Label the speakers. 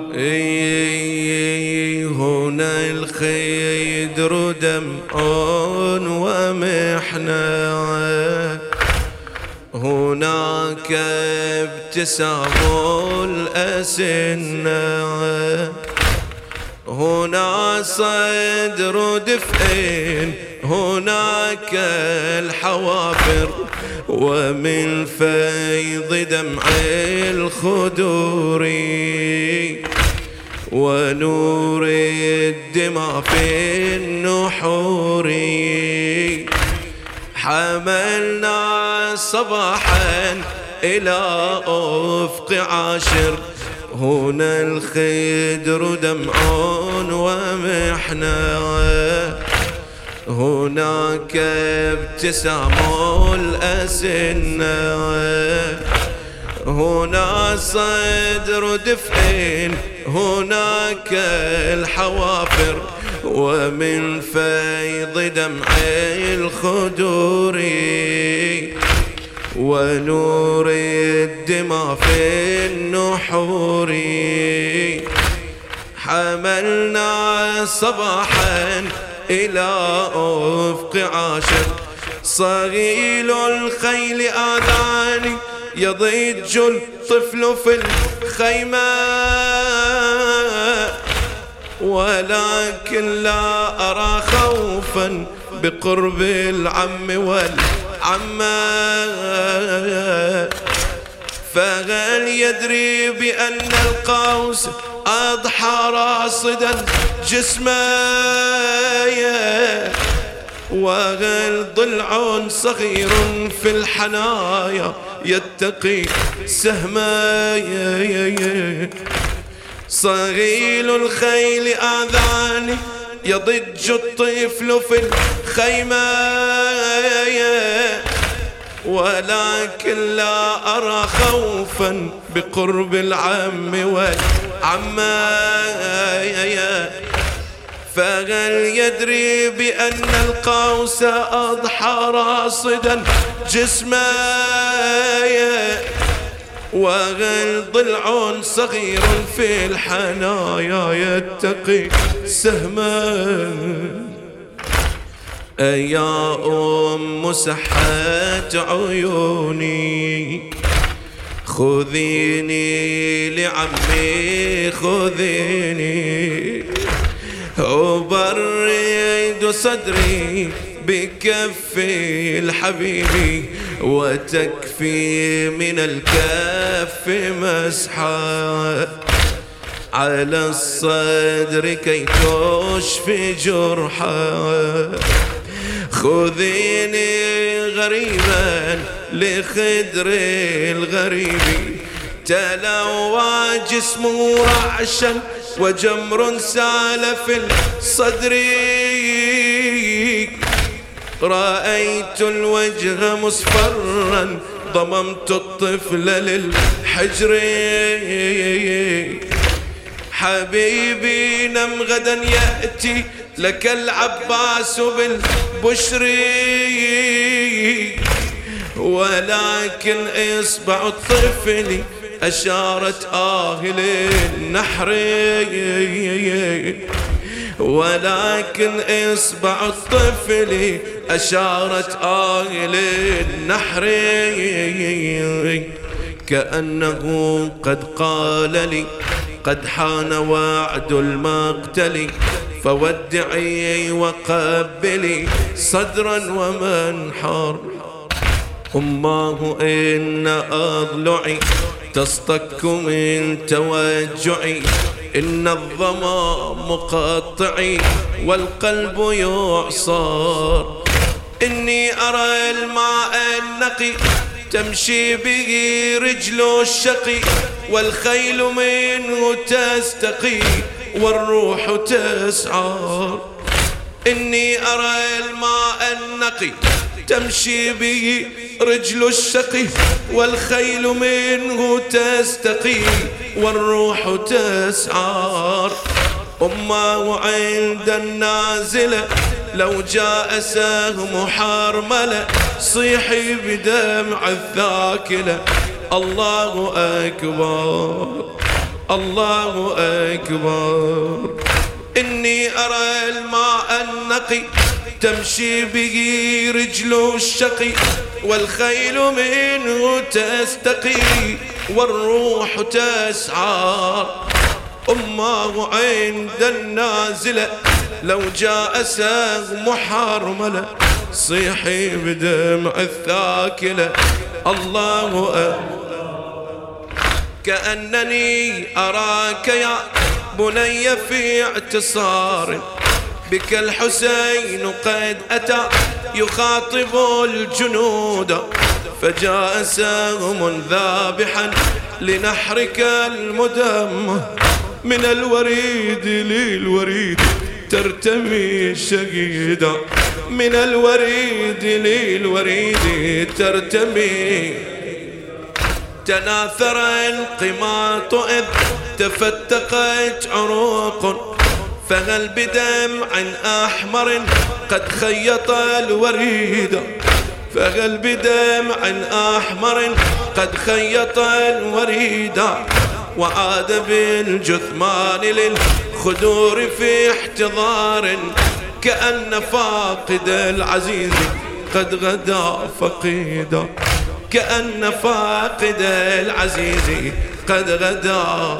Speaker 1: إيه هنا الخيدر دمع ومحنة هناك ابتسام الأسنة هنا صدر دفء هناك الحوافر ومن فيض دمع الخدور ونور الدماء في النحور. حملنا صباحا إلى أفق عاشر. هنا الخدر دمع ومحنة هناك ابتسام الأسنة هنا صدر دفء هناك الحوافر ومن فيض دمع الخدور ونور الدماء في النحور. حملنا صباحا إلى أفق عاشر. صغيل الخيل آذاني يضج الطفل في الخيمة. ولكن لا أرى خوفا بقرب العم والعمة. فهل يدري بأن القوس أضحى راصدا جسمه؟ وهل ضلع صغير في الحنايا يتقي سهما صغيل الخيل آذاني يضج الطفل في الخيمة. ولكن لا أرى خوفا بقرب العم والعمة. فهل يدري بأن القوس أضحى راصدا جسمه؟ وهل ضلع صغير في الحنايا يتقي سهما. يا أم سحت عيوني خذيني لعمي خذيني. وبرد صدري بكفي الحبيب وتكفي من الكف مسحة. على الصدر كي تشفي جرحة. خذيني غريبا لخدر الغريب. تلوى جسمه رعشا وجمر سال في الصدر. رأيت الوجه مصفرا ضممت الطفل للحجر. حبيبي نم غدا يأتي لك العباس بالبشر. ولكن إصبع الطفل أشارت آه للنحر. ولكن إصبع الطفل أشارت آه للنحر كأنه قد قال لي قد حان وعد المقتل. فودعي وقبلي صدرا ومنحر أماه إن أضلعي تصطك من توجعي. إن الظما مقطعي والقلب يعصر. إني أرى الماء النقي تمشي به رجل الشقي والخيل منه تستقي والروح تسعر إني أرى الماء النقي تمشي به رجل الشقي والخيل منه تستقي والروح تسعر. أمة عند النازلة لو جاء سهم حرملة صيحي بدمع الثاكلة. الله أكبر الله أكبر. إني أرى الماء النقي تمشي به رجل الشقي والخيل منه تستقي. والروح تسعى. أمه عند النازلة لو جاء سهم حرملة صيحي بدمع الثاكلة. الله كأنني أراك يا بني في اعتصار. بك الحسين قد أتى يخاطب الجنود. فجاء سهم ذابحا لنحرك المدم من الوريد للوريد ترتمي شقيدا من الوريد للوريد ترتمي. تناثر القماط إذ تفتقت عروق فهل بدمع أحمر قد خيط الوريد؟ فهل بدمع أحمر قد خيط الوريد وعاد بالجثمان للخدور في احتضار كأن فاقد العزيز قد غدا فقيدا كأن فاقد العزيز قد غدا